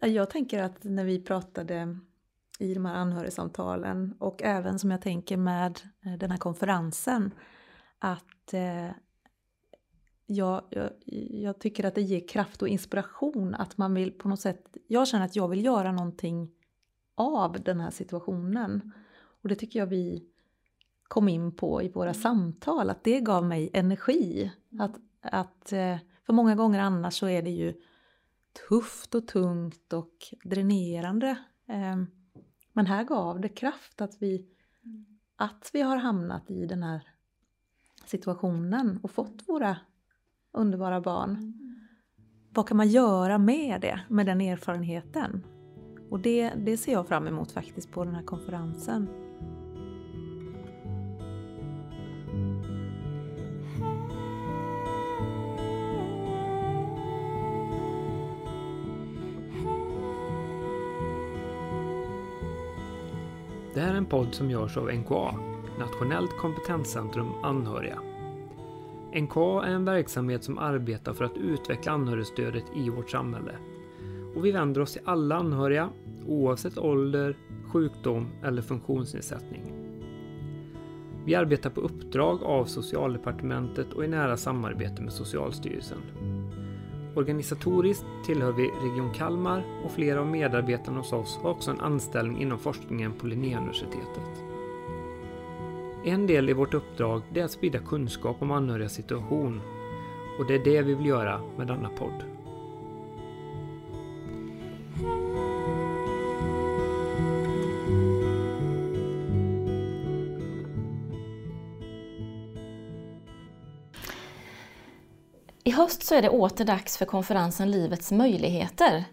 Jag tänker att när vi pratade i de här anhörigsamtalen och även som jag tänker med eh, den här konferensen att eh, jag, jag, jag, tycker att det ger kraft och inspiration att man vill på något sätt, jag känner att jag vill göra någonting av den här situationen. Och det tycker jag vi kom in på i våra mm. samtal, att det gav mig energi. Att, att, eh, för många gånger annars så är det ju tufft och tungt och dränerande. Ehm, men här gav det kraft att vi, att vi har hamnat i den här situationen och fått våra underbara barn. Vad kan man göra med det, med den erfarenheten? Och det, det ser jag fram emot faktiskt på den här konferensen. En podd som görs av NKA, Nationellt kompetenscentrum anhöriga. NKA är en verksamhet som arbetar för att utveckla anhörigstödet i vårt samhälle. Och vi vänder oss till alla anhöriga, oavsett ålder, sjukdom eller funktionsnedsättning. Vi arbetar på uppdrag av Socialdepartementet och i nära samarbete med Socialstyrelsen. Organisatoriskt tillhör vi Region Kalmar och flera av medarbetarna hos oss har också en anställning inom forskningen på Linnéuniversitetet. En del i vårt uppdrag är att sprida kunskap om anhörigas situation och det är det vi vill göra med denna podd. Höst så är det åter dags för konferensen Livets möjligheter.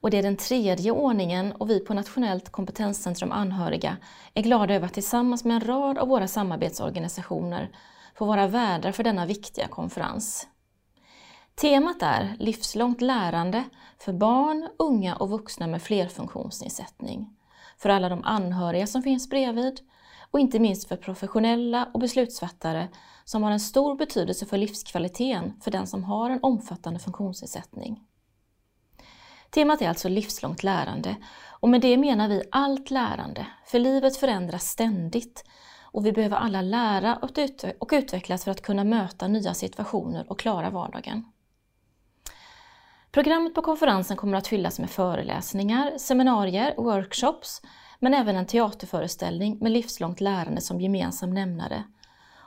Och det är den tredje ordningen och vi på Nationellt kompetenscentrum anhöriga är glada över att tillsammans med en rad av våra samarbetsorganisationer få vara värdar för denna viktiga konferens. Temat är livslångt lärande för barn, unga och vuxna med flerfunktionsnedsättning. För alla de anhöriga som finns bredvid och inte minst för professionella och beslutsfattare som har en stor betydelse för livskvaliteten för den som har en omfattande funktionsnedsättning. Temat är alltså livslångt lärande och med det menar vi allt lärande, för livet förändras ständigt och vi behöver alla lära och utvecklas för att kunna möta nya situationer och klara vardagen. Programmet på konferensen kommer att fyllas med föreläsningar, seminarier, workshops, men även en teaterföreställning med livslångt lärande som gemensam nämnare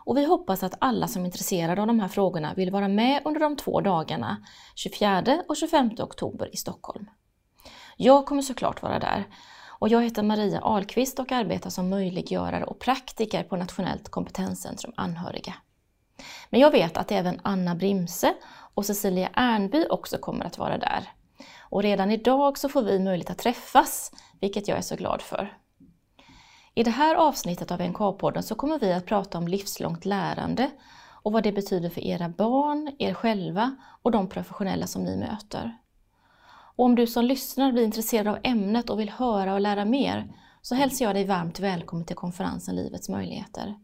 och vi hoppas att alla som är intresserade av de här frågorna vill vara med under de två dagarna 24 och 25 oktober i Stockholm. Jag kommer såklart vara där och jag heter Maria Ahlqvist och arbetar som möjliggörare och praktiker på Nationellt kompetenscentrum anhöriga. Men jag vet att även Anna Brimse och Cecilia Ernby också kommer att vara där. Och redan idag så får vi möjlighet att träffas, vilket jag är så glad för. I det här avsnittet av NK-podden så kommer vi att prata om livslångt lärande och vad det betyder för era barn, er själva och de professionella som ni möter. Och om du som lyssnar blir intresserad av ämnet och vill höra och lära mer så hälsar jag dig varmt välkommen till konferensen Livets möjligheter.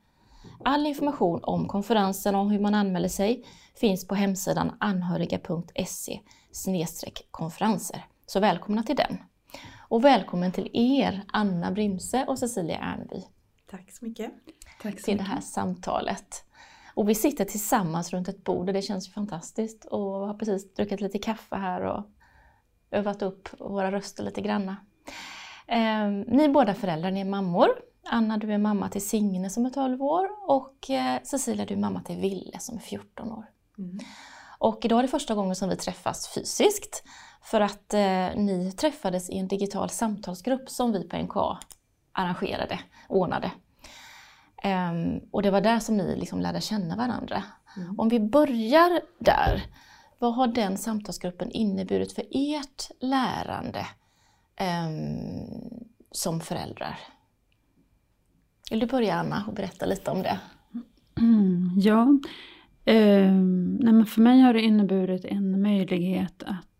All information om konferensen och hur man anmäler sig finns på hemsidan anhöriga.se konferenser. Så välkomna till den! Och välkommen till er, Anna Brimse och Cecilia Ernby. Tack så mycket. Tack så till mycket. det här samtalet. Och vi sitter tillsammans runt ett bord och det känns fantastiskt. Och har precis druckit lite kaffe här och övat upp våra röster lite granna. Eh, ni är båda föräldrar, ni är mammor. Anna, du är mamma till Signe som är 12 år och eh, Cecilia, du är mamma till Ville som är 14 år. Mm. Och idag är det första gången som vi träffas fysiskt. För att eh, ni träffades i en digital samtalsgrupp som vi på NKA arrangerade, ordnade. Um, och det var där som ni liksom lärde känna varandra. Mm. Om vi börjar där, vad har den samtalsgruppen inneburit för ert lärande um, som föräldrar? Vill du börja Anna och berätta lite om det? Mm, ja, um, nej, men för mig har det inneburit en möjlighet att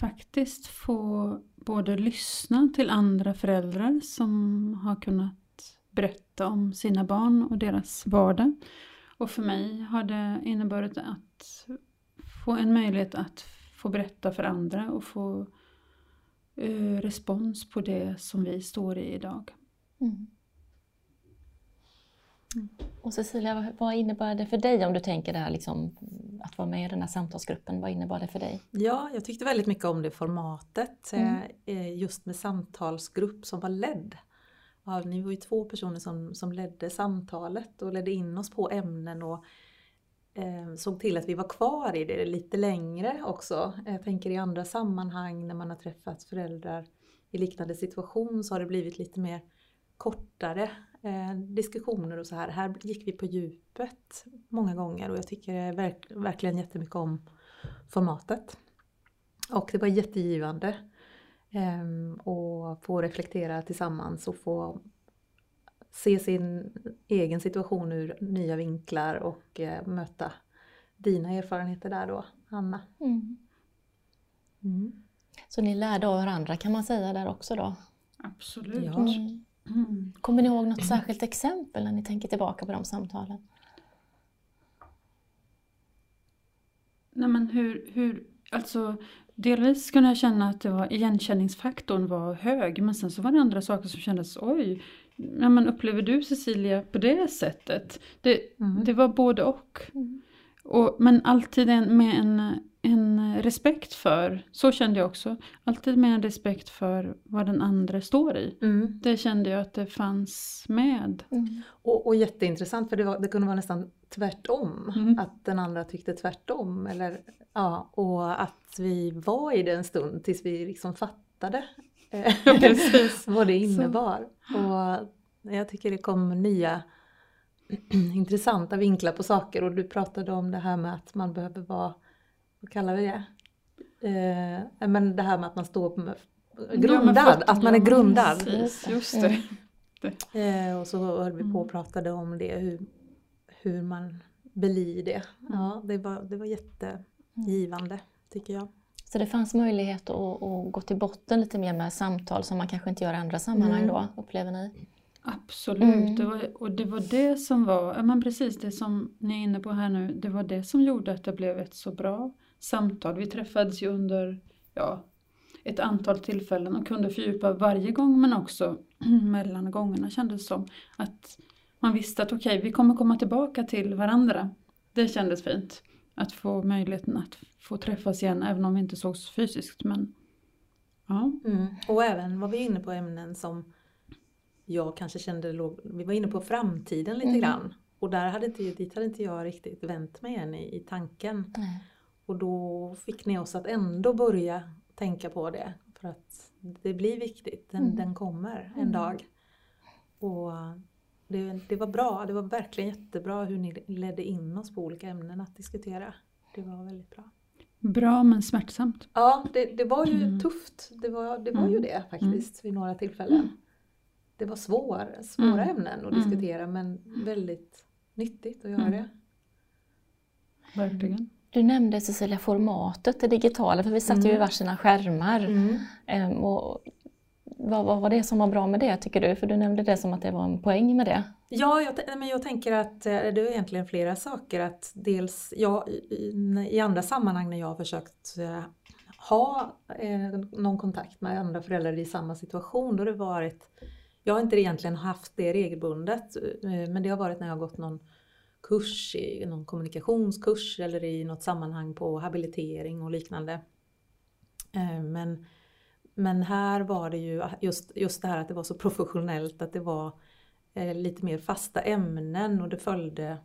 faktiskt få både lyssna till andra föräldrar som har kunnat berätta om sina barn och deras vardag. Och för mig har det inneburit att få en möjlighet att få berätta för andra och få eh, respons på det som vi står i idag. Mm. Och Cecilia, vad- innebär det för dig om du tänker det här liksom, att vara med i den här samtalsgruppen? Vad innebar det för dig? Ja, jag tyckte väldigt mycket om det formatet. Mm. eh, Just med samtalsgrupp som var ledd. Ja, ni var ju två personer som, som ledde samtalet och ledde in oss på ämnen och eh, såg till att vi var kvar i det lite längre också. Jag tänker i andra sammanhang när man har träffat föräldrar i liknande situation så har det blivit lite mer kortare eh, diskussioner och så här. Här gick vi på djupet många gånger och jag tycker verk, verkligen jättemycket om formatet. Och det var jättegivande ehm, att få reflektera tillsammans och få se sin egen situation ur nya vinklar och eh, möta dina erfarenheter där då, Anna. Mm. Så ni lärde av varandra kan man säga där också då? Absolut. Ja. Mm. Mm. Kommer ni ihåg något särskilt exempel när ni tänker tillbaka på de samtalen? Nej men hur, hur, alltså delvis kunde jag känna att det var, igenkänningsfaktorn var hög men sen så var det andra saker som kändes oj, ja, men upplever du Cecilia på det sättet? Det, Mm. det var både och. Mm. och men alltid en, med en, en respekt för, så kände jag också, alltid med en respekt för vad den andra står i. Mm. Det kände jag att det fanns med. Mm. Och, och jätteintressant för det, var, det kunde vara nästan tvärtom. Mm. Att den andra tyckte tvärtom. Eller, ja, och att vi var i det en stund tills vi liksom fattade eh, vad det innebar. Och jag tycker det kom nya intressanta vinklar på saker och du pratade om det här med att man behöver vara, vad kallar vi det? Eh, men det här med att man står med, grundad, fötterna, att man är ja, grundad. Precis, just det. Eh, och så höll vi på och Mm. pratade om det, hur, hur man blir det. Ja, det var, det var jättegivande tycker jag. Så det fanns möjlighet att, att gå till botten lite mer med samtal som man kanske inte gör i andra sammanhang Mm. då, upplever ni? Absolut, Mm. det var, och det var det som var, ja men precis det som ni är inne på här nu, det var det som gjorde att det blev ett så bra samtal. Vi träffades ju under ja, ett antal tillfällen och kunde fördjupa varje gång men också mellan gångerna kändes som att man visste att okej, vi kommer komma tillbaka till varandra. Det kändes fint att få möjligheten att få träffas igen även om vi inte sågs fysiskt. Men ja, Mm. Och även var vi inne på ämnen som jag kanske kände låg, vi var inne på framtiden lite Mm. grann. Och där hade inte, dit hade inte jag riktigt vänt mig än i, i tanken. Nej. Och då fick ni oss att ändå börja tänka på det. För att det blir viktigt, den, Mm. den kommer en Mm. dag. Och det, det var bra, det var verkligen jättebra hur ni ledde in oss på olika ämnen att diskutera. Det var väldigt bra. bra men smärtsamt. Ja, det, det var ju Mm. tufft. Det var, det var ju Mm. det faktiskt vid några tillfällen. Det var svår, svåra Mm. ämnen att Mm. diskutera men väldigt nyttigt att göra Mm. det. Verkligen. Du nämnde Cecilia formatet, det digitala, för vi satt ju i Mm. varsina skärmar. Ehm, och vad, vad var det som var bra med det tycker du? För du nämnde det som att det var en poäng med det. Ja, jag, men jag tänker att eh, det är egentligen flera saker. Att dels jag, i, andra sammanhang när jag har försökt eh, ha eh, någon kontakt med andra föräldrar i samma situation, då har det varit jag har inte egentligen haft det regelbundet, men det har varit när jag har gått någon kurs, i någon kommunikationskurs eller i något sammanhang på habilitering och liknande. Eh, men, men här var det ju just, just det här att det var så professionellt, att det var eh, lite mer fasta ämnen och det följde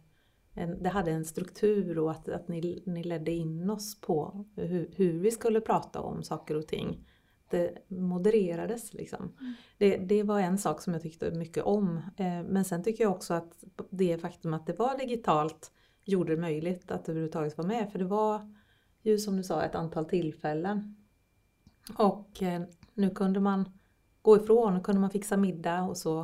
en, det hade en struktur och att, att ni, ni ledde in oss på hur, hur vi skulle prata om saker och ting. Det modererades liksom. Det, det var en sak som jag tyckte mycket om. Eh, men sen tycker jag också att det faktum att det var digitalt gjorde det möjligt att överhuvudtaget vara med. För det var ju som du sa ett antal tillfällen. Och eh, nu kunde man gå ifrån, nu kunde man fixa middag och så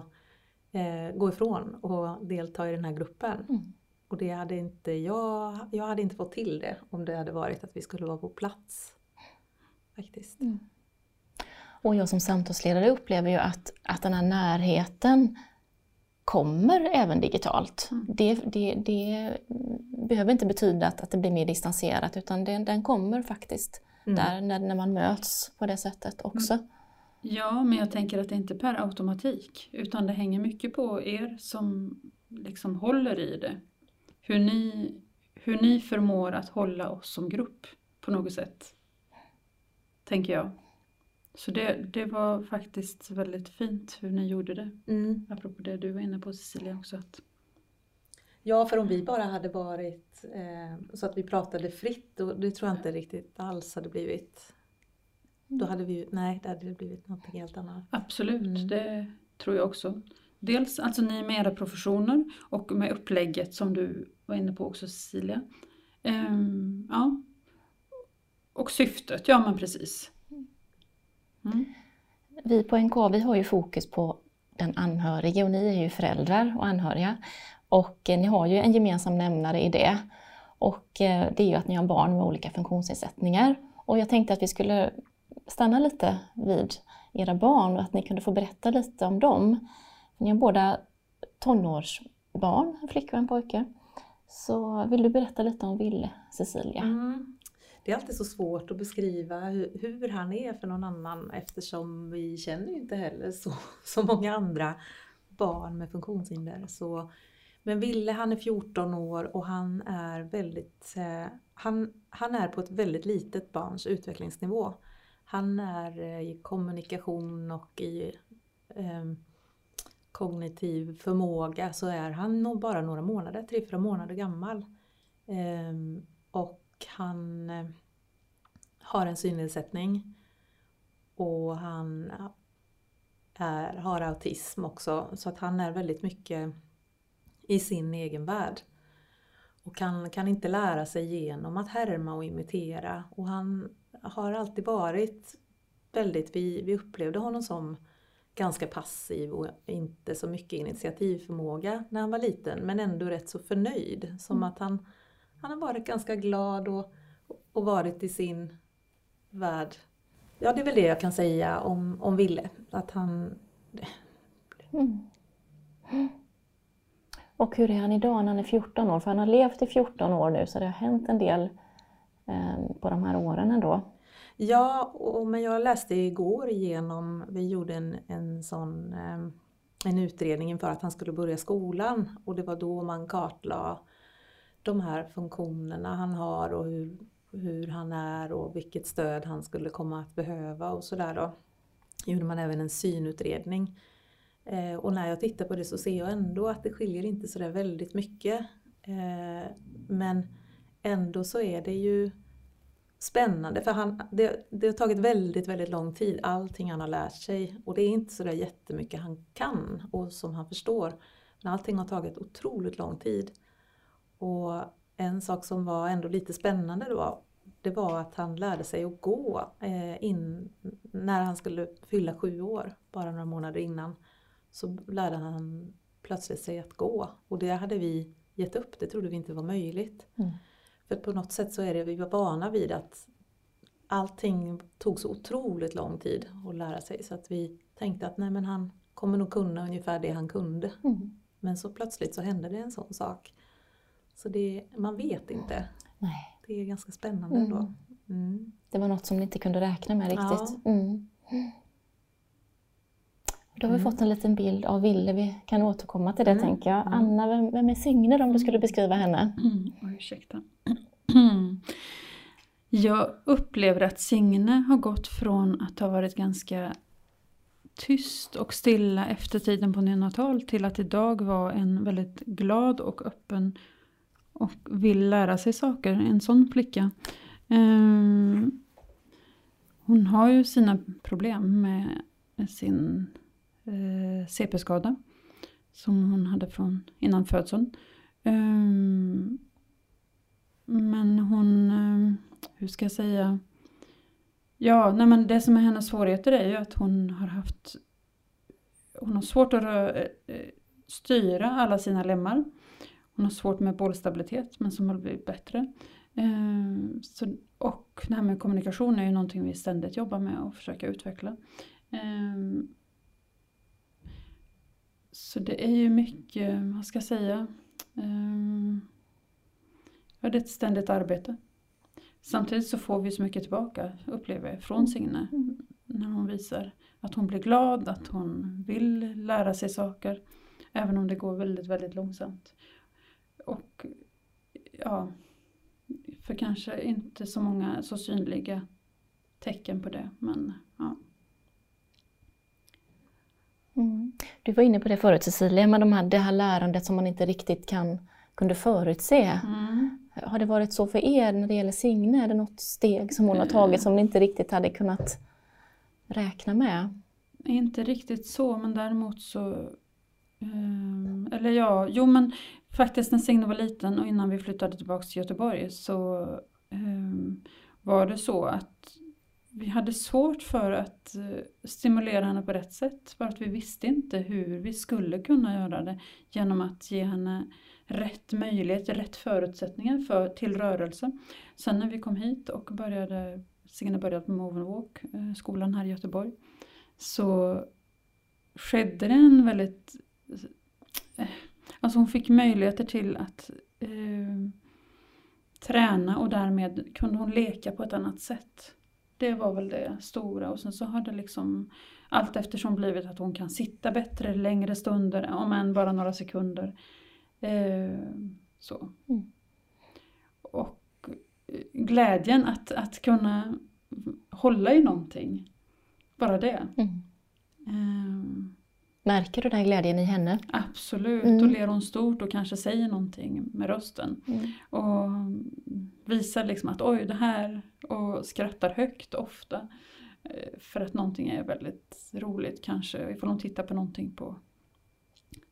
eh, gå ifrån och delta i den här gruppen. Mm. Och det hade inte jag, jag hade inte fått till det om det hade varit att vi skulle vara på plats. Faktiskt. Och jag som samtalsledare upplever ju att, att den här närheten kommer även digitalt. Mm. Det, det, det behöver inte betyda att, att det blir mer distanserat utan det, den kommer faktiskt Mm. där när, när man möts på det sättet också. Ja, men jag tänker att det inte är per automatik utan det hänger mycket på er som liksom håller i det. Hur ni, hur ni förmår att hålla oss som grupp på något sätt. Tänker jag. Så det, det var faktiskt väldigt fint hur ni gjorde det. Mm. Apropå det du var inne på Cecilia också. Att, Ja, för om vi bara hade varit eh, så att vi pratade fritt, och det tror jag inte riktigt alls hade blivit. Då hade vi, nej, det hade blivit något helt annat. absolut, Mm. det tror jag också. Dels alltså ni med era professioner och med upplägget som du var inne på också Cecilia. Ehm, ja. Och syftet, ja men precis. Mm. Vi på NK vi har ju fokus på den anhörige och ni är ju föräldrar och anhöriga. Och eh, ni har ju en gemensam nämnare i det. Och eh, det är ju att ni har barn med olika funktionsnedsättningar. Och jag tänkte att vi skulle stanna lite vid era barn och att ni kunde få berätta lite om dem. Ni har båda tonårsbarn, en flicka och en pojke. Så vill du berätta lite om Ville, Cecilia? Mm. Det är alltid så svårt att beskriva hur, hur han är för någon annan eftersom vi känner ju inte heller så, så många andra barn med funktionshinder. Så, men Ville han är 14 år och han är väldigt, eh, han, han är på ett väldigt litet barns utvecklingsnivå. Han är eh, i kommunikation och i eh, kognitiv förmåga så är han nog bara några månader, tre fyra månader gammal. Ehm, och han eh, har en synnedsättning. Och han är, har autism också. Så att han är väldigt mycket i sin egen värld. Och han kan inte lära sig genom att härma och imitera. Och han har alltid varit väldigt, vi, vi upplevde honom som ganska passiv och inte så mycket initiativförmåga när han var liten. Men ändå rätt så förnöjd. Som att han, han har varit ganska glad och, och varit i sin värld. Ja, det är väl det jag kan säga om, om Ville. Att han... Mm. Och hur är han idag när han är 14 år? För han har levt i 14 år nu så det har hänt en del eh, på de här åren ändå. Ja, och, men jag läste igår igenom, vi gjorde en, en sån eh, en utredning inför att han skulle börja skolan och det var då man kartlade de här funktionerna han har och hur, hur han är och vilket stöd han skulle komma att behöva och sådär då. Gjorde man även en synutredning. Eh, och när jag tittar på det så ser jag ändå att det skiljer inte sådär väldigt mycket. Eh, men ändå så är det ju spännande för han, det, det har tagit väldigt, väldigt lång tid, allting han har lärt sig och det är inte sådär jättemycket han kan och som han förstår. Men allting har tagit otroligt lång tid. Och en sak som var ändå lite spännande då, det var att han lärde sig att gå eh, in när han skulle fylla sju år, bara några månader innan. Så lärde han plötsligt sig att gå och det hade vi gett upp, det trodde vi inte var möjligt. Mm. För på något sätt så är det, vi var vana vid att allting tog så otroligt lång tid att lära sig så att vi tänkte att nej men han kommer nog kunna ungefär det han kunde. Mm. Men så plötsligt så hände det en sån sak. Så det, man vet inte. Nej. Det är ganska spännande Mm. ändå. Mm. Det var något som ni inte kunde räkna med riktigt. Mm. Då har vi Mm. fått en liten bild av Ville, vi kan återkomma till det Mm. tänker jag. Mm. Anna, vem, vem är Signe om du skulle beskriva henne? Mm. Oj, ursäkta. Jag upplever att Signe har gått från att ha varit ganska tyst och stilla efter tiden på neonatal till att idag vara en väldigt glad och öppen och vill lära sig saker. En sån flicka. Ehm, hon har ju sina problem med sin eh, CP-skada som hon hade från innan födseln. Ehm, men hon, eh, hur ska jag säga? Ja, nej men det som är hennes svårigheter är ju att hon har haft Hon har svårt att eh, styra alla sina lemmar. Hon har svårt med bollstabilitet men som har blivit bättre. Eh, så, och det här med kommunikation är ju någonting vi ständigt jobbar med och försöker utveckla. Eh, så det är ju mycket, vad ska jag säga? Eh, ja, det är ett ständigt arbete. Samtidigt så får vi så mycket tillbaka, upplever jag, från Signe. När hon visar att hon blir glad, att hon vill lära sig saker. Även om det går väldigt, väldigt långsamt. Och ja, för kanske inte så många så synliga tecken på det. Men ja. Mm. Du var inne på det förut Cecilia, med de här, det här lärandet som man inte riktigt kan, kunde förutse. Mm. Har det varit så för er när det gäller Signe? Är det något steg som hon har tagit som ni inte riktigt hade kunnat räkna med? Inte riktigt så, men däremot så... Um, eller ja, jo men faktiskt när Signe var liten och innan vi flyttade tillbaka till Göteborg så um, var det så att vi hade svårt för att eh, stimulera henne på rätt sätt. För att vi visste inte hur vi skulle kunna göra det genom att ge henne rätt möjlighet, rätt förutsättningar för, till rörelse. Sen när vi kom hit och började, Signe började på Move Walk, eh, skolan här i Göteborg, så skedde det en väldigt... Eh, Alltså hon fick möjligheter till att träna och därmed kunde hon leka på ett annat sätt. Det var väl det stora och sen så har det liksom allt eftersom blivit att hon kan sitta bättre längre stunder, om än bara några sekunder. Eh, så. Mm. Och glädjen att, att kunna hålla i någonting. Bara det. Mm. Eh, Märker du den glädjen i henne? Absolut, mm. då ler hon stort och kanske säger någonting med rösten. Mm. Och visar liksom att oj det här och skrattar högt ofta. Eh, för att någonting är väldigt roligt kanske, ifall hon tittar på någonting på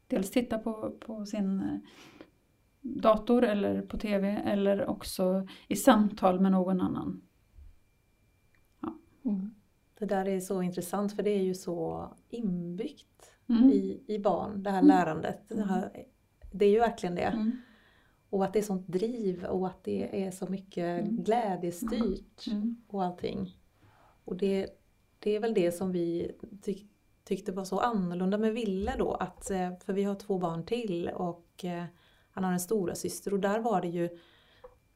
Dels titta på, på sin eh, dator eller på TV eller också i samtal med någon annan. Ja. Mm. Det där är så intressant för det är ju så inbyggt mm. i, i barn, det här mm. lärandet. Det, här, det, är ju verkligen det. Mm. Och att det är sånt driv och att det är så mycket mm. glädjestyrt mm. och allting. Och det, det är väl det som vi tyck, tyckte var så annorlunda med Ville då. Att, eh, för vi har två barn till och eh, han har en stora syster och där var det ju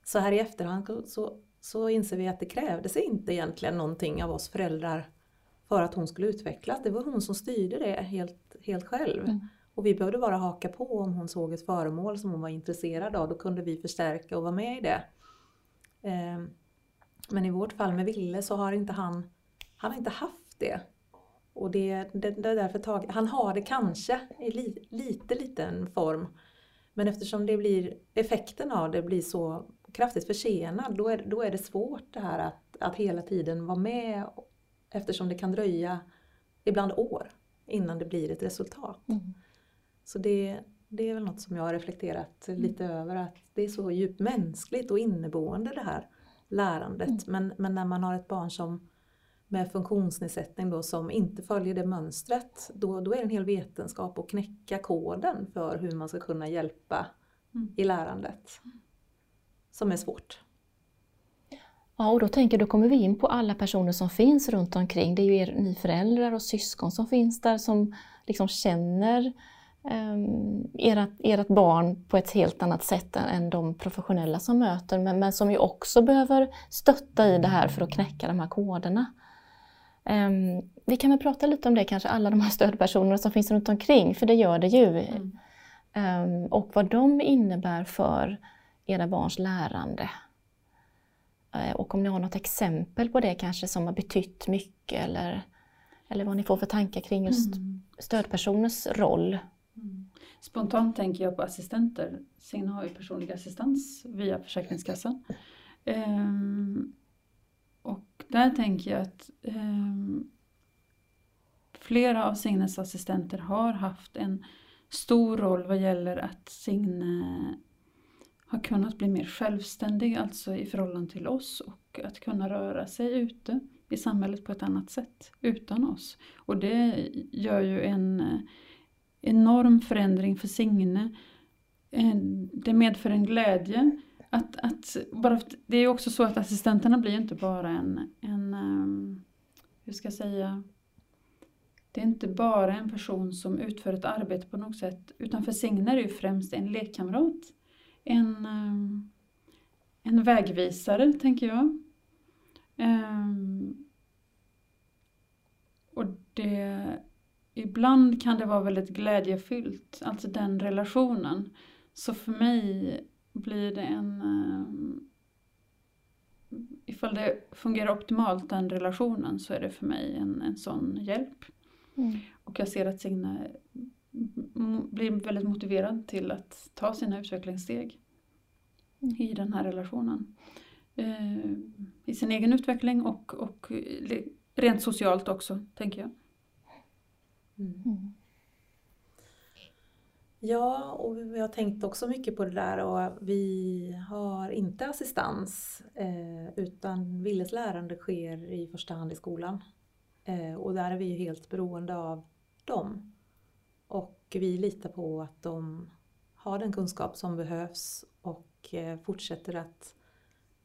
så här i efterhand så, så inser vi att det krävdes inte egentligen någonting av oss föräldrar för att hon skulle utvecklas. Det var hon som styrde det helt, helt själv. Mm. Och vi behövde bara haka på om hon såg ett föremål som hon var intresserad av. Då kunde vi förstärka och vara med i det. Ehm, men i vårt fall med Ville så har inte han, han har inte haft det. Och det, det, det är därför tag, han har det kanske i li, lite liten form. Men eftersom det blir, effekten av det blir så kraftigt försenad, då är, då är det svårt det här att, att hela tiden vara med eftersom det kan dröja ibland år innan det blir ett resultat. Mm. Så det, det är väl något som jag har reflekterat mm. lite över att det är så djupt mänskligt och inneboende det här lärandet. Mm. Men, men när man har ett barn som med funktionsnedsättning då som inte följer det mönstret, då, då är det en hel vetenskap att knäcka koden för hur man ska kunna hjälpa mm. i lärandet. Som är svårt. Ja, och då tänker då kommer vi in på alla personer som finns runt omkring. Det är ju er, ni föräldrar och syskon som finns där som liksom känner um, ert, ert barn på ett helt annat sätt än de professionella som möter, men, men som ju också behöver stötta i det här för att knäcka de här koderna. Um, vi kan väl prata lite om det kanske, alla de här stödpersonerna som finns runt omkring, för det gör det ju. Mm. Um, och vad de innebär för era barns lärande. Eh, och om ni har något exempel på det kanske som har betytt mycket eller, eller vad ni får för tankar kring just mm. stödpersoners roll. Mm. Spontant tänker jag på assistenter. Signe har ju personlig assistans via Försäkringskassan. Um, och där tänker jag att um, flera av Signes assistenter har haft en stor roll vad gäller att Signe har kunnat bli mer självständig, alltså i förhållande till oss och att kunna röra sig ute i samhället på ett annat sätt utan oss. Och det gör ju en eh, enorm förändring för Signe. Eh, det medför en glädje. Att, att bara, det är ju också så att assistenterna blir inte bara en, en eh, hur ska jag säga, det är inte bara en person som utför ett arbete på något sätt, utan för Signe är det ju främst en lekkamrat en, eh, en vägvisare, tänker jag. Um, och det, ibland kan det vara väldigt glädjefyllt, alltså den relationen. Så för mig blir det en... Um, ifall det fungerar optimalt den relationen så är det för mig en, en sån hjälp. Mm. Och jag ser att Signe blir väldigt motiverad till att ta sina utvecklingssteg i den här relationen. Eh, I sin egen utveckling och, och rent socialt också, tänker jag. Mm. Ja, och vi har tänkt också mycket på det där och vi har inte assistans eh, utan Willes lärande sker i första hand i skolan. Eh, och där är vi ju helt beroende av dem. Och vi litar på att de har den kunskap som behövs och eh, fortsätter att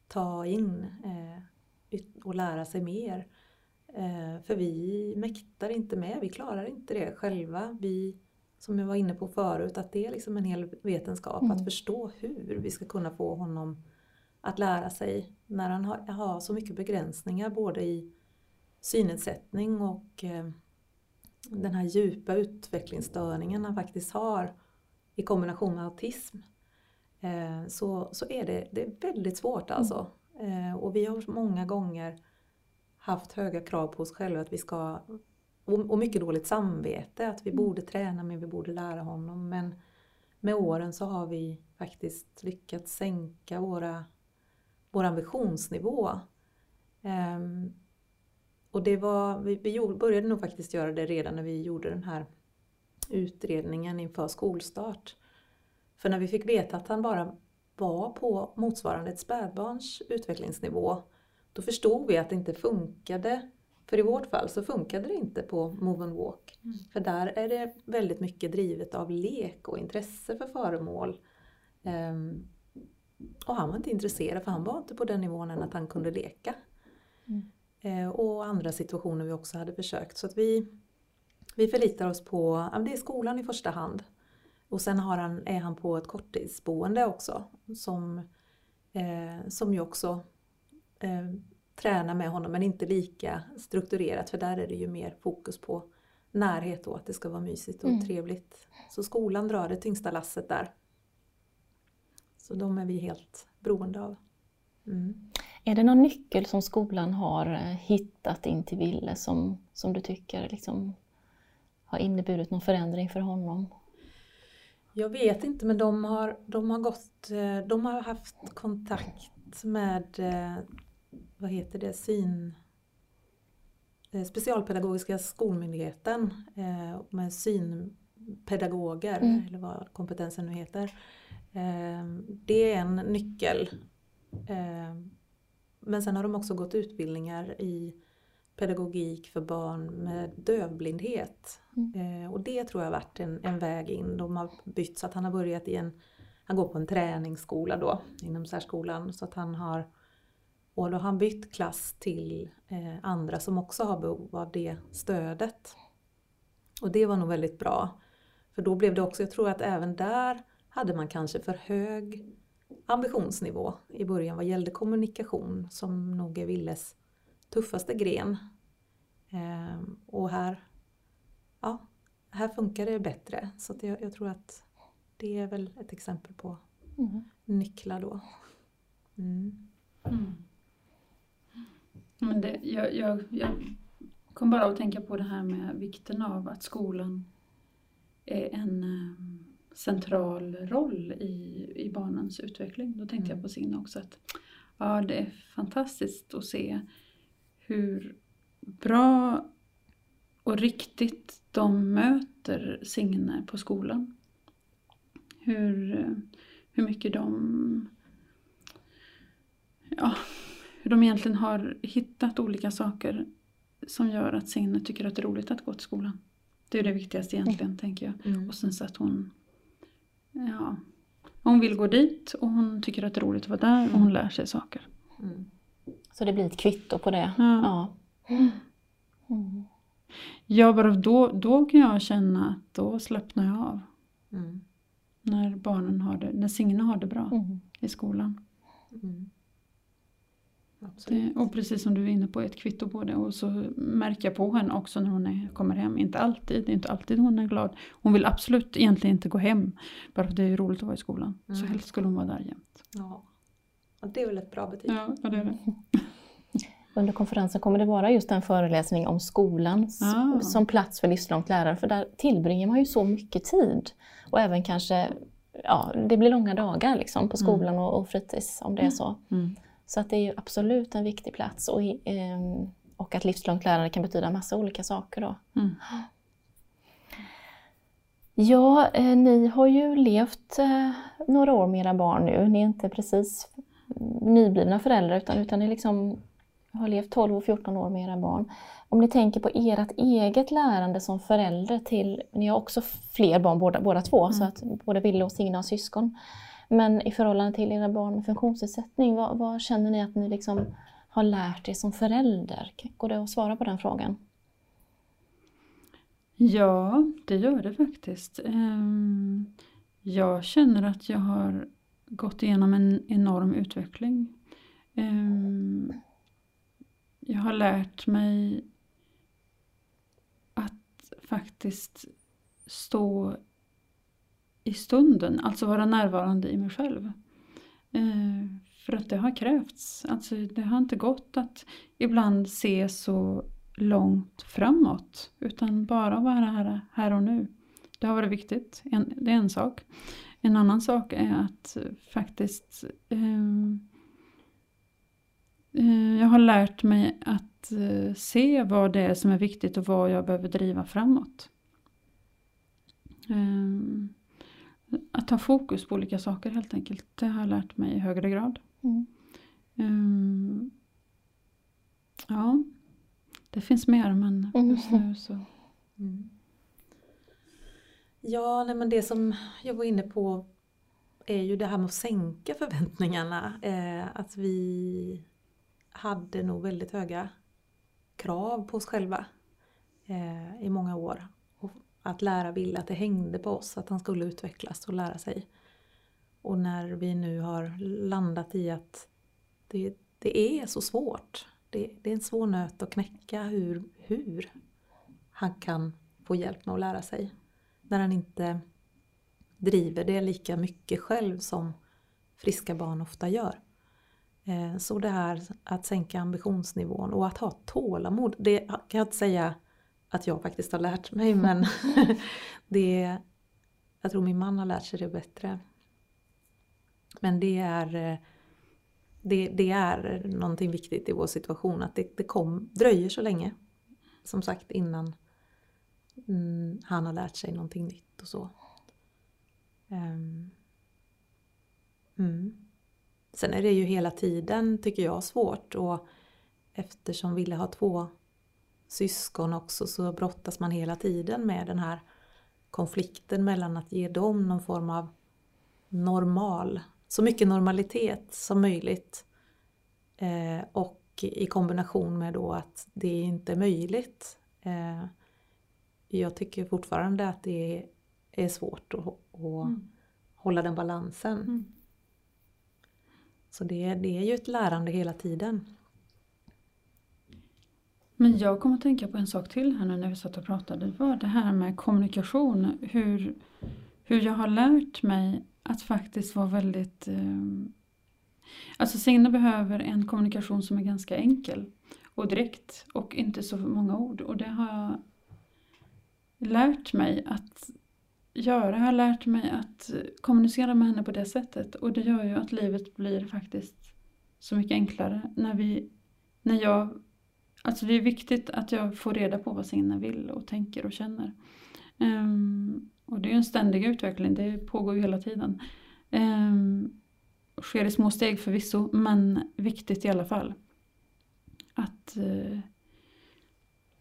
ta in eh, och lära sig mer. Eh, för vi mäktar inte med, vi klarar inte det själva. Vi, som jag var inne på förut, att det är liksom en hel vetenskap mm. att förstå hur vi ska kunna få honom att lära sig när han har, har så mycket begränsningar både i synnedsättning och den här djupa utvecklingsstörningen han faktiskt har i kombination med autism. Eh, så, så är det, det är väldigt svårt alltså. Mm. Och vi har många gånger haft höga krav på oss själva att vi ska och mycket dåligt samvete att vi mm. borde träna men vi borde lära honom. Men med åren så har vi faktiskt lyckats sänka våra, vår ambitionsnivå. Um, och det var, vi, vi började nog faktiskt göra det redan när vi gjorde den här utredningen inför skolstart. För när vi fick veta att han bara var på motsvarande ett spädbarns utvecklingsnivå, då förstod vi att det inte funkade. För i vårt fall så funkade det inte på Move and Walk. Mm. För där är det väldigt mycket drivet av lek och intresse för föremål. Um, och han var inte intresserad för han var inte på den nivån än att han kunde leka. Mm. Uh, och andra situationer vi också hade försökt. Så att vi, vi förlitar oss på, det är skolan i första hand. Och sen har han, är han på ett korttidsboende också som, eh, som ju också eh, tränar med honom men inte lika strukturerat för där är det ju mer fokus på närhet och att det ska vara mysigt och mm. trevligt. Så skolan drar det tyngsta lasset där. Så de är vi helt beroende av. Mm. Är det någon nyckel som skolan har eh, hittat in till Ville som, som du tycker liksom har inneburit någon förändring för honom? Jag vet inte men de har, de har, gått, eh, de har haft kontakt med eh, vad heter det, syn Specialpedagogiska skolmyndigheten med synpedagoger, mm. eller vad kompetensen nu heter. Det är en nyckel. Men sen har de också gått utbildningar i pedagogik för barn med dövblindhet. Mm. Eh, och det tror jag har varit en, en, väg in. De har bytt så att han har börjat i en, han går på en träningsskola då inom särskolan så att han har och då har han bytt klass till eh, andra som också har behov av det stödet. Och det var nog väldigt bra. För då blev det också, jag tror att även där hade man kanske för hög ambitionsnivå i början vad gällde kommunikation som nog är Willes tuffaste gren. Eh, och här, ja, här funkar det bättre. Så jag, jag, tror att det är väl ett exempel på mm. nycklar då. Mm. Mm. Men det, jag, jag, jag kom bara att tänka på det här med vikten av att skolan är en um, central roll i, i barnens utveckling. Då tänkte jag mm. på Signe också att ja, det är fantastiskt att se hur bra och riktigt de möter Signe på skolan. Hur, hur mycket de ja, hur de egentligen har hittat olika saker som gör att Signe tycker att det är roligt att gå till skolan. Det är det viktigaste egentligen, mm. tänker jag. Mm. Och sen så att hon ja, hon vill gå dit och hon tycker att det är roligt att vara där och hon lär sig saker. Mm. Så det blir ett kvitto på det? Ja. Ja, mm. ja bara då, då kan jag känna att då slappnar jag av. Mm. När barnen har det, när Signe har det bra mm. i skolan. Mm. Det, och precis som du är inne på, ett kvitto på det och så märka på henne också när hon är, kommer hem. Inte alltid, det är inte alltid hon är glad. Hon vill absolut egentligen inte gå hem. Bara för att det är roligt att vara i skolan. Mm. Så helst skulle hon vara där jämt. Ja. Och det är väl ett bra betyg. Ja, det är det. Under konferensen kommer det vara just en föreläsning om skolan ah. som plats för livslångt lärande. För där tillbringar man ju så mycket tid. Och även kanske, ja, det blir långa dagar liksom på skolan mm. och, och fritids om det är så. Mm. Så att det är absolut en viktig plats och, ehm, och att livslångt lärande kan betyda massa olika saker då. Mm. Ja, eh, ni har ju levt eh, några år med era barn nu. Ni är inte precis nyblivna föräldrar utan, utan ni liksom har levt 12 och 14 år med era barn. Om ni tänker på ert eget lärande som förälder till, ni har också fler barn båda, båda två, mm. så att både Ville och Signe har syskon. Men i förhållande till era barn med funktionsnedsättning, vad, vad, känner ni att ni liksom har lärt er som förälder? Går det att svara på den frågan? Ja, det gör det faktiskt. Ehm, jag känner att jag har gått igenom en enorm utveckling. Ehm, jag har lärt mig att faktiskt stå i stunden, alltså vara närvarande i mig själv. Eh, för att det har krävts. Alltså det har inte gått att ibland se så långt framåt utan bara vara här, här och nu. Det har varit viktigt, en, det är en sak. En annan sak är att faktiskt eh, eh jag har lärt mig att eh, se vad det är som är viktigt och vad jag behöver driva framåt. Eh, att ha fokus på olika saker helt enkelt. Det har jag lärt mig i högre grad. Mm. Um, ja, det finns mer men mm. just nu så. Mm. Ja, nej, men det som jag var inne på är ju det här med att sänka förväntningarna. Eh, att vi hade nog väldigt höga krav på oss själva eh, i många år att lära ville att det hängde på oss, att han skulle utvecklas och lära sig. Och när vi nu har landat i att det, det är så svårt. Det, det, är en svår nöt att knäcka hur, hur han kan få hjälp med att lära sig. När han inte driver det lika mycket själv som friska barn ofta gör. Eh, så det här att sänka ambitionsnivån och att ha tålamod, det kan jag inte säga att jag faktiskt har lärt mig men det, jag tror min man har lärt sig det bättre. Men det är, det, det är någonting viktigt i vår situation att det, det kom, dröjer så länge som sagt innan mm, han har lärt sig någonting nytt och så. Um, mm. Sen är det ju hela tiden, tycker jag, svårt och eftersom Ville har två syskon också så brottas man hela tiden med den här konflikten mellan att ge dem någon form av normal, så mycket normalitet som möjligt eh, och i kombination med då att det inte är möjligt. Eh, jag tycker fortfarande att det är svårt att, att mm. hålla den balansen. Mm. Så det, det är ju ett lärande hela tiden. Men jag kommer att tänka på en sak till här nu när vi satt och pratade. Det var det här med kommunikation. Hur, hur jag har lärt mig att faktiskt vara väldigt... Eh, alltså Signe behöver en kommunikation som är ganska enkel och direkt och inte så många ord. Och det har jag lärt mig att göra. Jag har lärt mig att kommunicera med henne på det sättet. Och det gör ju att livet blir faktiskt så mycket enklare när, vi, när jag Alltså det är viktigt att jag får reda på vad Signe vill och tänker och känner. Um, och det är ju en ständig utveckling, det pågår ju hela tiden. Um, sker i små steg förvisso, men viktigt i alla fall. Att eh, uh,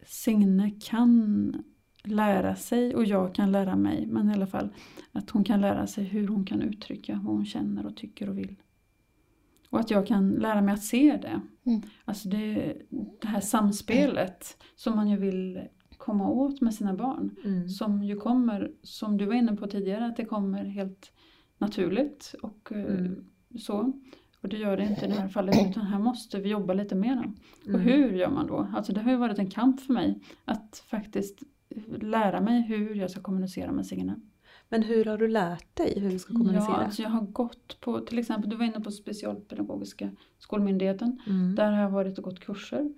Signe kan lära sig och jag kan lära mig, men i alla fall att hon kan lära sig hur hon kan uttrycka vad hon känner och tycker och vill. Och att jag kan lära mig att se det. Mm. Alltså det, det här samspelet som man ju vill komma åt med sina barn. Mm. Som ju kommer, som du var inne på tidigare, att det kommer helt naturligt och eh, mm. så. Och det gör det inte i det här fallet utan här måste vi jobba lite mer. Och Mm. hur gör man då? Alltså det har ju varit en kamp för mig att faktiskt lära mig hur jag ska kommunicera med Signe. Men hur har du lärt dig hur du ska Ja, kommunicera? alltså jag har gått på, till exempel du var inne på Specialpedagogiska skolmyndigheten. Mm. Där har jag varit och gått kurser.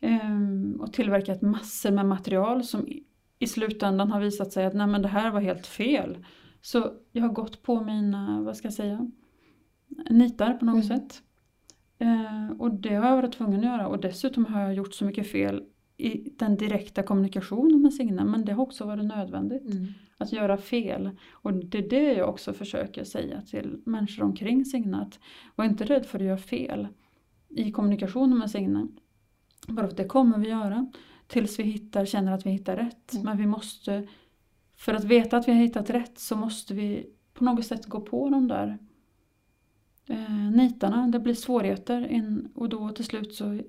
Ehm, och tillverkat massor med material som i, i slutändan har visat sig att nej men det här var helt fel. Så jag har gått på mina, vad ska jag säga, nitar på något Mm. sätt. Eh, och det har jag varit tvungen att göra och dessutom har jag gjort så mycket fel i den direkta kommunikationen med Signe men det har också varit nödvändigt Mm. att göra fel. Och det är det jag också försöker säga till människor omkring Signe. Att var inte rädd för att göra fel i kommunikationen med Signe. Bara för att det kommer vi göra. Tills vi hittar, känner att vi hittar rätt. Mm. Men vi måste, för att veta att vi har hittat rätt så måste vi på något sätt gå på de där eh, nitarna. Det blir svårigheter in, och då till slut så eh,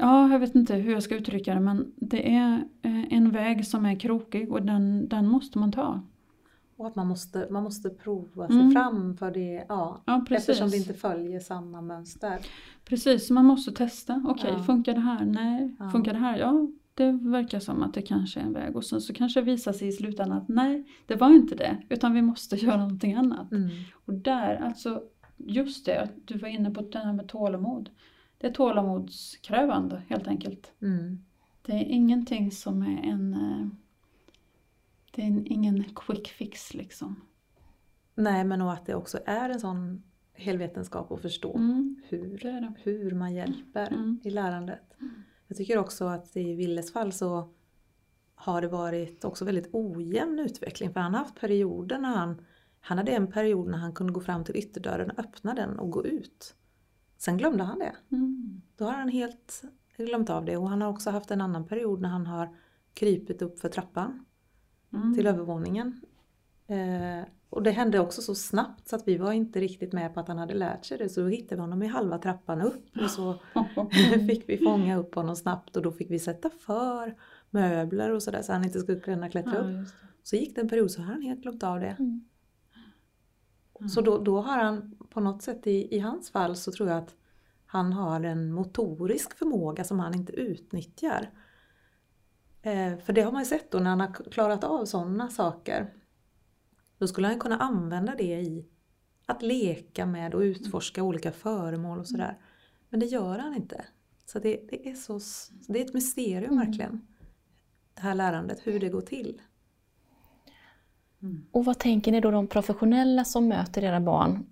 Ja, jag vet inte hur jag ska uttrycka det men det är eh, en väg som är krokig och den, den måste man ta. Och att man måste, man måste prova sig Mm. fram för det, ja, Ja, eftersom det inte följer samma mönster. Precis, man måste testa. Okej, Ja. funkar det här? Nej. Ja. Funkar det här? Ja, det verkar som att det kanske är en väg. Och sen så kanske det visar sig i slutändan att nej, det var inte det. Utan vi måste göra någonting annat. Mm. Och där, alltså just det, att du var inne på det här med tålamod. Det är tålamodskrävande helt enkelt. Mm. Det är ingenting som är en... eh, Det är en, ingen quick fix liksom. Nej, men och att det också är en sån helvetenskap att förstå Mm, hur, det det. hur man hjälper Mm. i lärandet. Jag tycker också att i Willes fall så har det varit också väldigt ojämn utveckling för han har haft perioder när han han hade en period när han kunde gå fram till ytterdörren, öppna den och gå ut. Sen glömde han det. Mm. Då har han helt glömt av det och han har också haft en annan period när han har krypit upp för trappan Mm. till övervåningen. Eh, och det hände också så snabbt så att vi var inte riktigt med på att han hade lärt sig det så då hittade vi honom i halva trappan upp och så fick vi fånga upp honom snabbt och då fick vi sätta för möbler och sådär så han inte skulle kunna klättra Ja, upp. Så gick det en period så har han helt glömt av det. Mm. Så då, då har han på något sätt i, i hans fall så tror jag att han har en motorisk förmåga som han inte utnyttjar. Eh, för det har man ju sett då när han har klarat av sådana saker. Då skulle han kunna använda det i att leka med och utforska olika föremål och sådär. Men det gör han inte. Så det, det är så, det är ett mysterium Mm. verkligen. Det här lärandet, hur det går till. Mm. Och vad tänker ni då de professionella som möter era barn?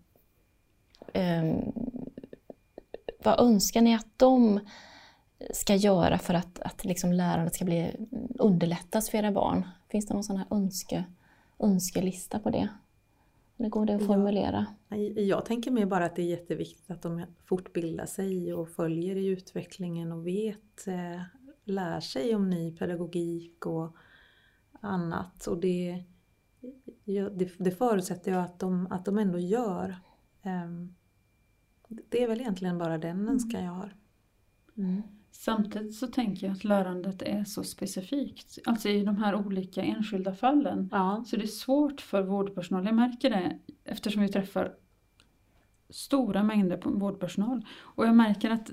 Ehm, vad önskar ni att de ska göra för att, att liksom lärandet ska bli underlättas för era barn? Finns det någon sån här önske, önskelista på det? Eller går det att formulera? Nej, Jag tänker mer bara att det är jätteviktigt att de fortbildar sig och följer i utvecklingen och vet, eh, lär sig om ny pedagogik och annat. Och det, det, det förutsätter jag att de, att de ändå gör. Ehm, Det är väl egentligen bara den önskan jag har. Mm. Samtidigt så tänker jag att lärandet är så specifikt. Alltså i de här olika enskilda fallen. Ja. Så det är svårt för vårdpersonal. Jag märker det eftersom vi träffar stora mängder på vårdpersonal. Och jag märker att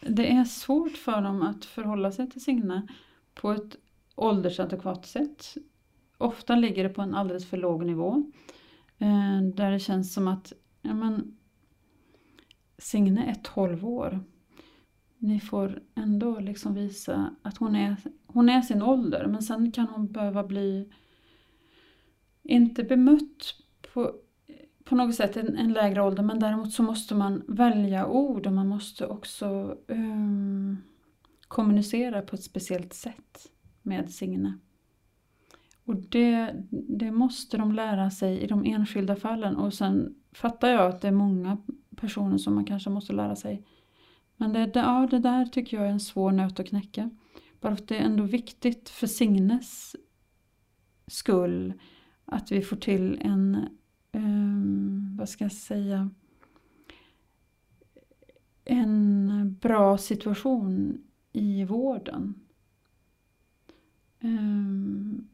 det är svårt för dem att förhålla sig till Signe på ett åldersadekvat sätt. Ofta ligger det på en alldeles för låg nivå. Eh, där det känns som att ja, men, Signe är 12 år. Ni får ändå liksom visa att hon är, hon är sin ålder men sen kan hon behöva bli inte bemött på, på något sätt en, en lägre ålder men däremot så måste man välja ord och man måste också um, kommunicera på ett speciellt sätt med Signe. Och det, det måste de lära sig i de enskilda fallen och sen fattar jag att det är många personer som man kanske måste lära sig. Men det, ja, det där tycker jag är en svår nöt att knäcka. Bara för att det är ändå viktigt för Signes skull att vi får till en, um, vad ska jag säga, en bra situation i vården. Um,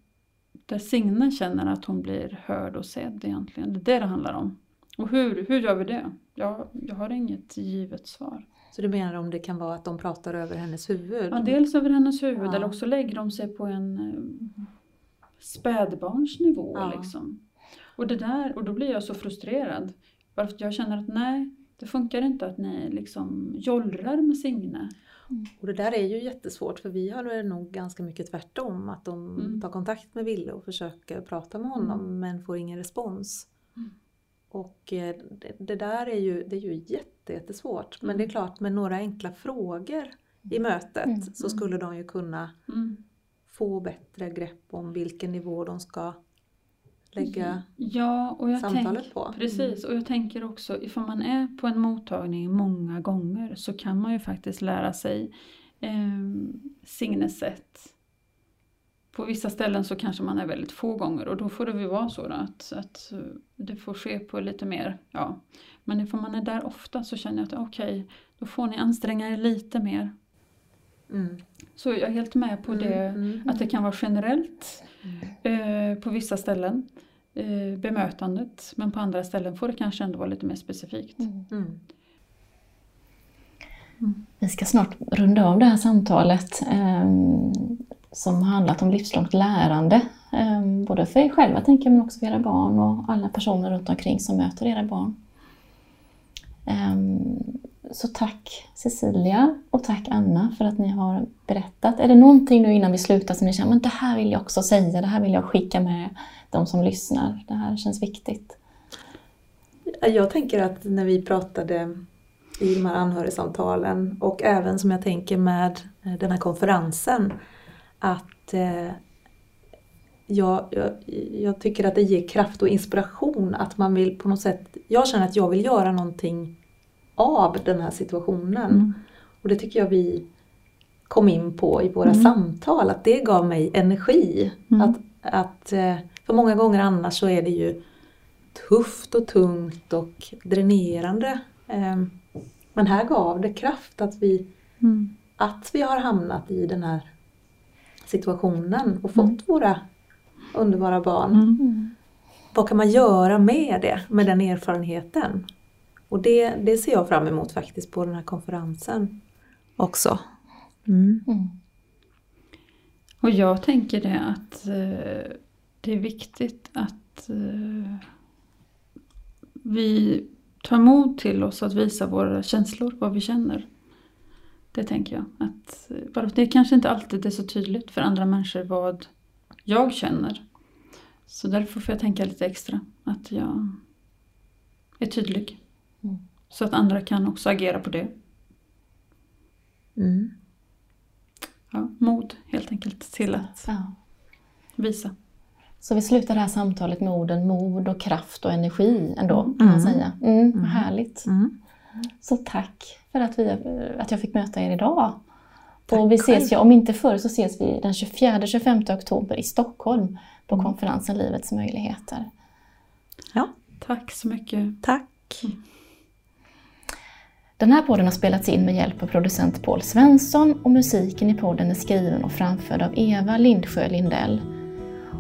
där Signe känner att hon blir hörd och sedd egentligen. Det är det det handlar om. Och hur, hur gör vi det? Jag, jag har inget givet svar. Så du menar om det kan vara att de pratar över hennes huvud? Ja, dels över hennes huvud Ja. eller också lägger de sig på en eh, spädbarnsnivå. Ja. Liksom. Och, det där, och då blir jag så frustrerad. Bara för att jag känner att nej, det funkar inte att ni liksom jollrar med Signe. Och det där är ju jättesvårt för vi har väl nog ganska mycket tvärtom. Att de Mm. tar kontakt med Ville och försöker prata med honom Mm. men får ingen respons. Mm. Och eh, det, det där är ju, det är ju jätte, jättesvårt. Men Mm. det är klart med några enkla frågor i mötet Mm. så skulle de ju kunna Mm. få bättre grepp om vilken nivå de ska lägga Ja, och jag samtalet tänk, på. Precis, och jag tänker också ifall man är på en mottagning många gånger så kan man ju faktiskt lära sig eh, Signes sätt. På vissa ställen så kanske man är väldigt få gånger och då får det väl vara så att, att eh, det får ske på lite mer, ja. Men ifall man är där ofta så känner jag att okej, då får ni anstränga er lite mer. Mm. Så jag är helt med på det, Mm, mm. att det kan vara generellt eh, på vissa ställen, eh, bemötandet, men på andra ställen får det kanske ändå vara lite mer specifikt. Mm. Mm. Vi ska snart runda av det här samtalet eh, som har handlat om livslångt lärande. Eh, både för er själva tänker jag, men också för era barn och alla personer runt omkring som möter era barn. Så tack Cecilia och tack Anna för att ni har berättat. Är det någonting nu innan vi slutar som ni känner, men det här vill jag också säga, det här vill jag skicka med de som lyssnar. Det här känns viktigt. Jag tänker att när vi pratade i de här anhörigsamtalen och även som jag tänker med eh, den här konferensen att eh, jag, jag, jag tycker att det ger kraft och inspiration att man vill på något sätt, jag känner att jag vill göra någonting av den här situationen. Mm. Och det tycker jag vi kom in på i våra Mm. samtal, att det gav mig energi. Mm. Att, att, eh, för många gånger annars så är det ju tufft och tungt och dränerande. Eh, Men här gav det kraft att vi, Mm. att vi har hamnat i den här situationen och fått Mm. våra underbara barn. Mm. Vad kan man göra med det, med den erfarenheten? Och det, det ser jag fram emot faktiskt på den här konferensen också. Mm. Mm. Och jag tänker det att eh, det är viktigt att eh, vi tar mod till oss att visa våra känslor, vad vi känner. Det tänker jag. Att, eh, det kanske inte alltid är så tydligt för andra människor vad jag känner. Så därför får jag tänka lite extra. Att jag är tydlig. Mm. Så att andra kan också agera på det. Mm. Ja, mod helt enkelt till att Ja. visa. Så vi slutar det här samtalet med orden mod och kraft och energi ändå, kan man Mm. säga. Mm, vad Mm. härligt. Mm. Så tack för att, vi, att jag fick möta er idag. Tack och vi ses ju, om inte förr så ses vi den 24-25 oktober i Stockholm på Mm. konferensen Livets möjligheter. Tack så mycket. Tack! Den här podden har spelats in med hjälp av producent Paul Svensson och musiken i podden är skriven och framförd av Eva Lindsjö Lindell.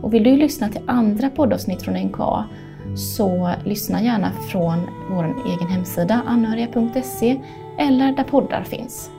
Och vill du lyssna till andra poddavsnitt från NKA så lyssna gärna från vår egen hemsida anhöriga.se eller där poddar finns.